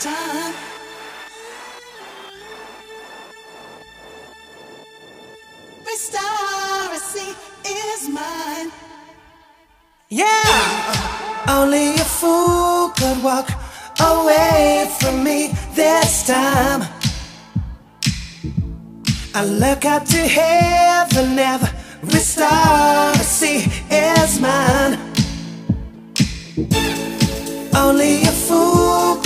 time. Restoracy is mine. Yeah! Only a fool could walk away from me this time. I look up to heaven, never restoracy is mine. Only a fool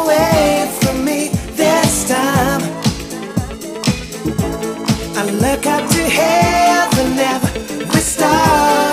away from me this time. I look up to heaven, never we stop.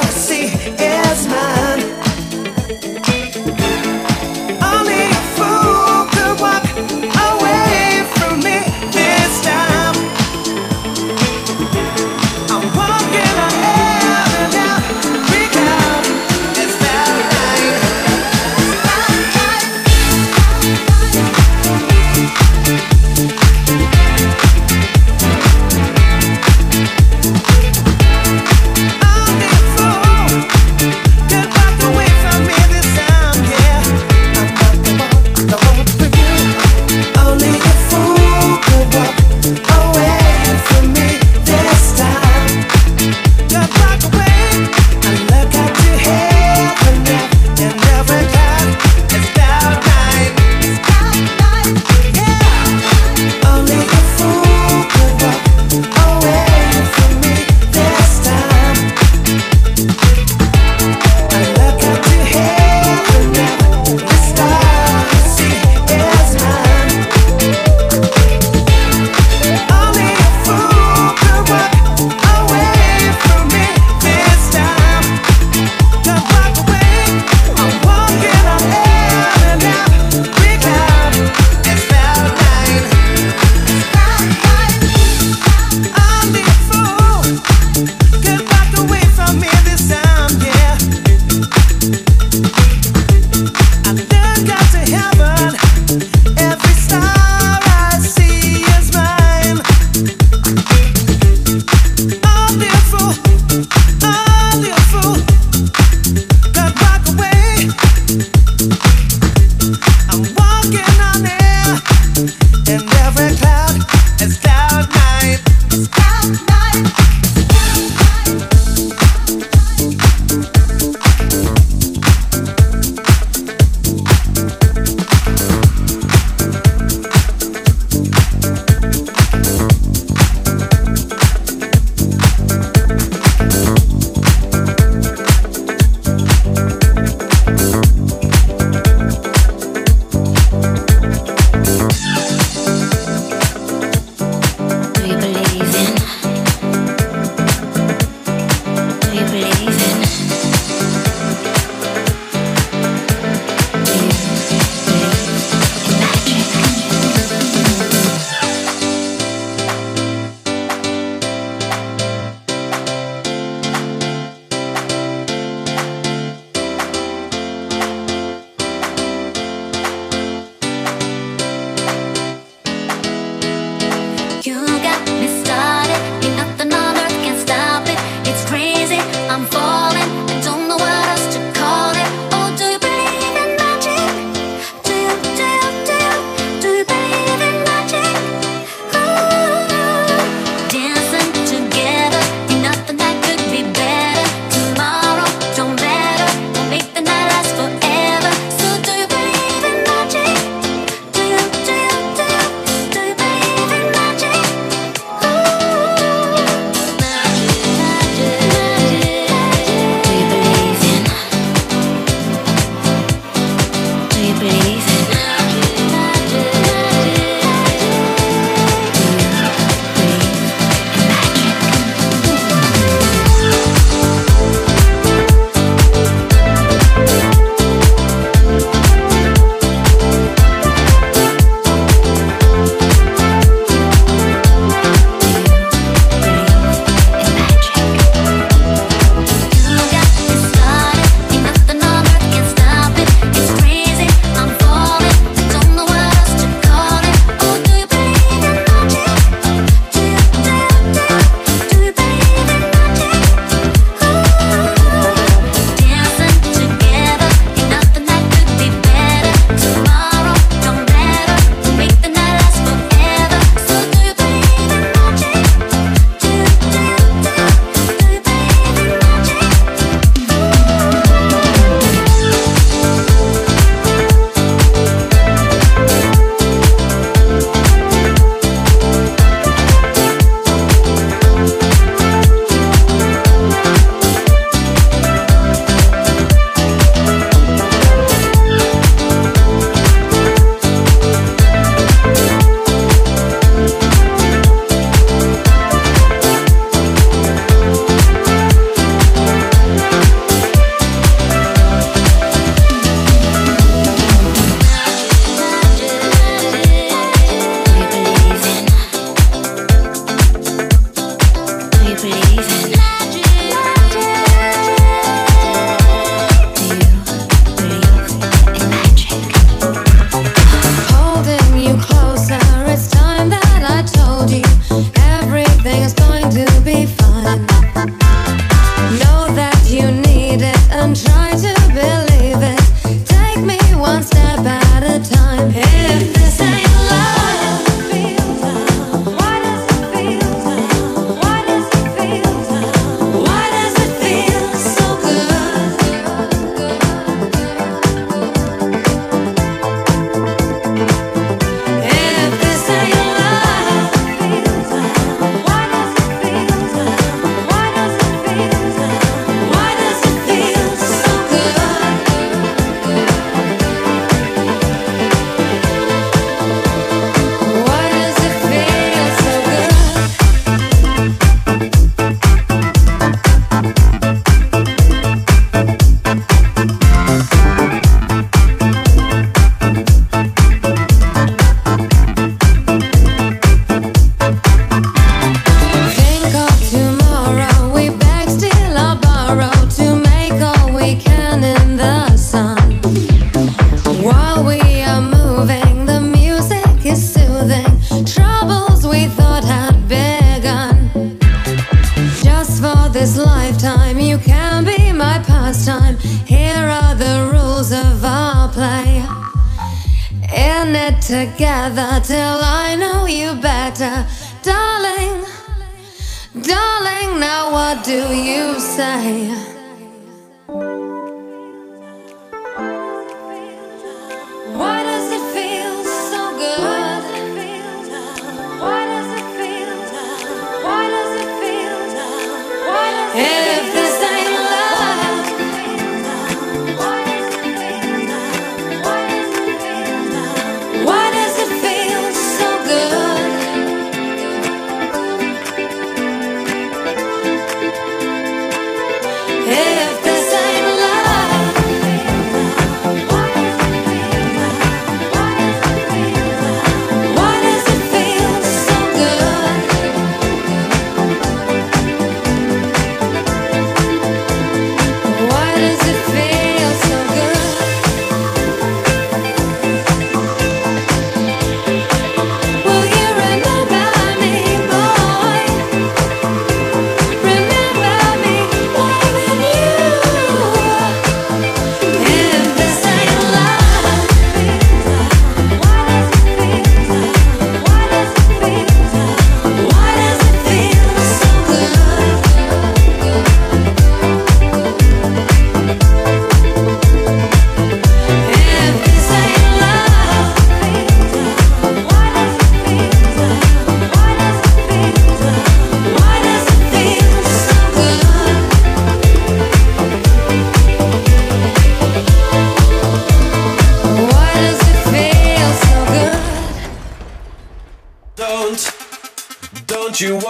I tell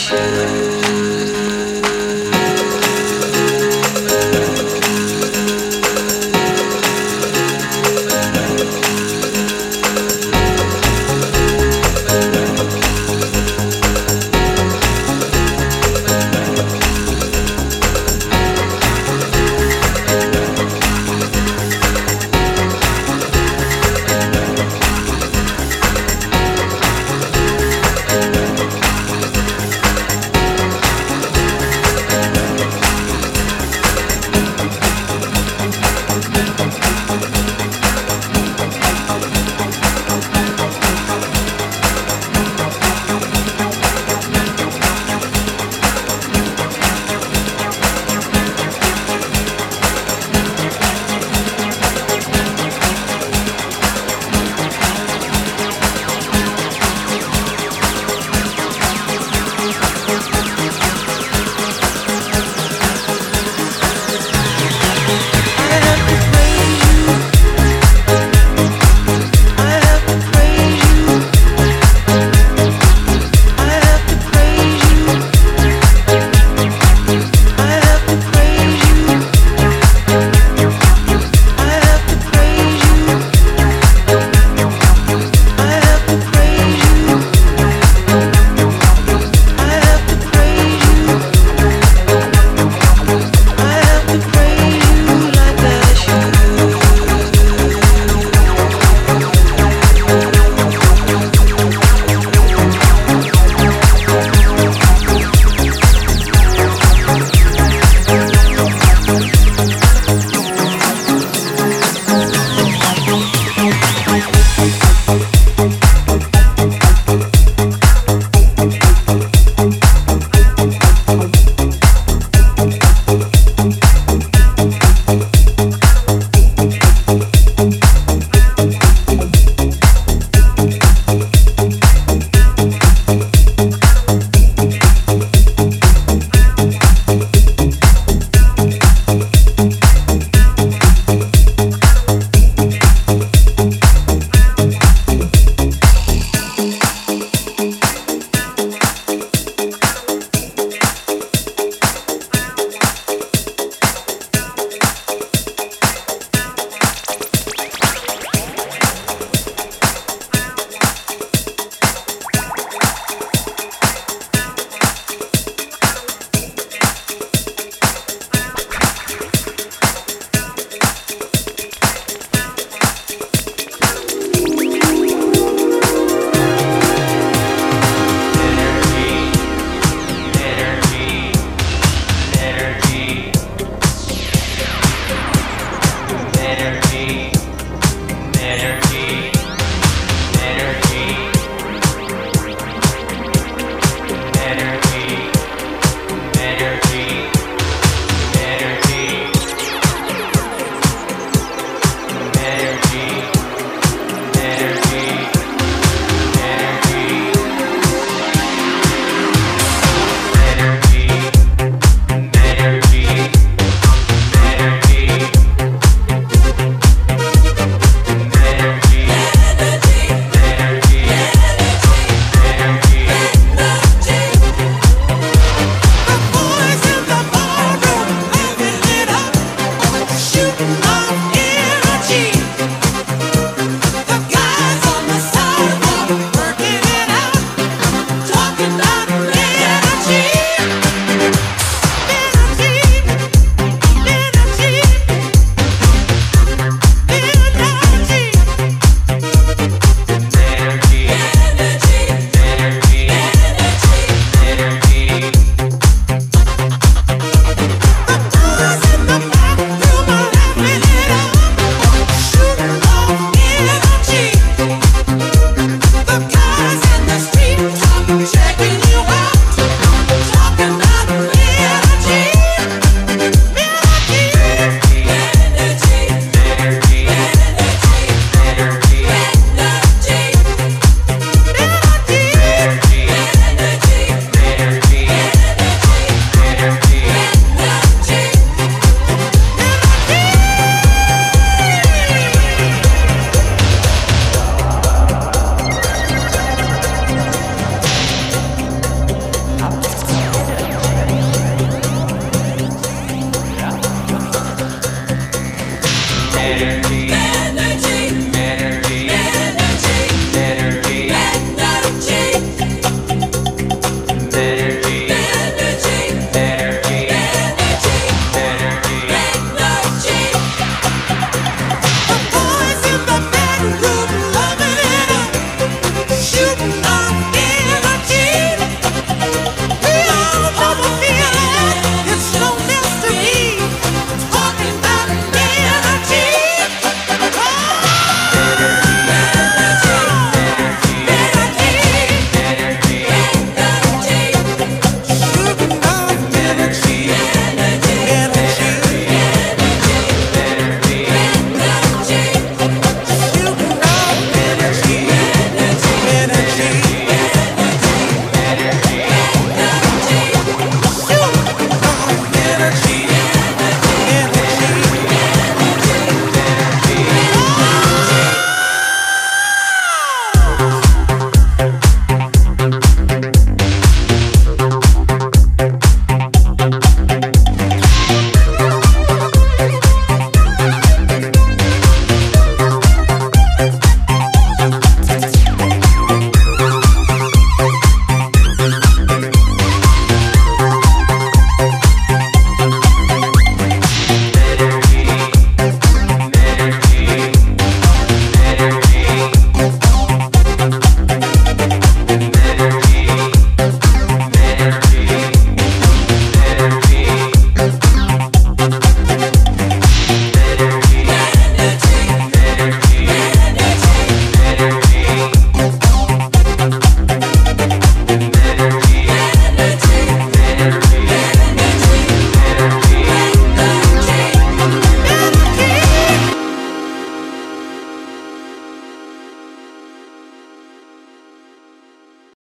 Celebrate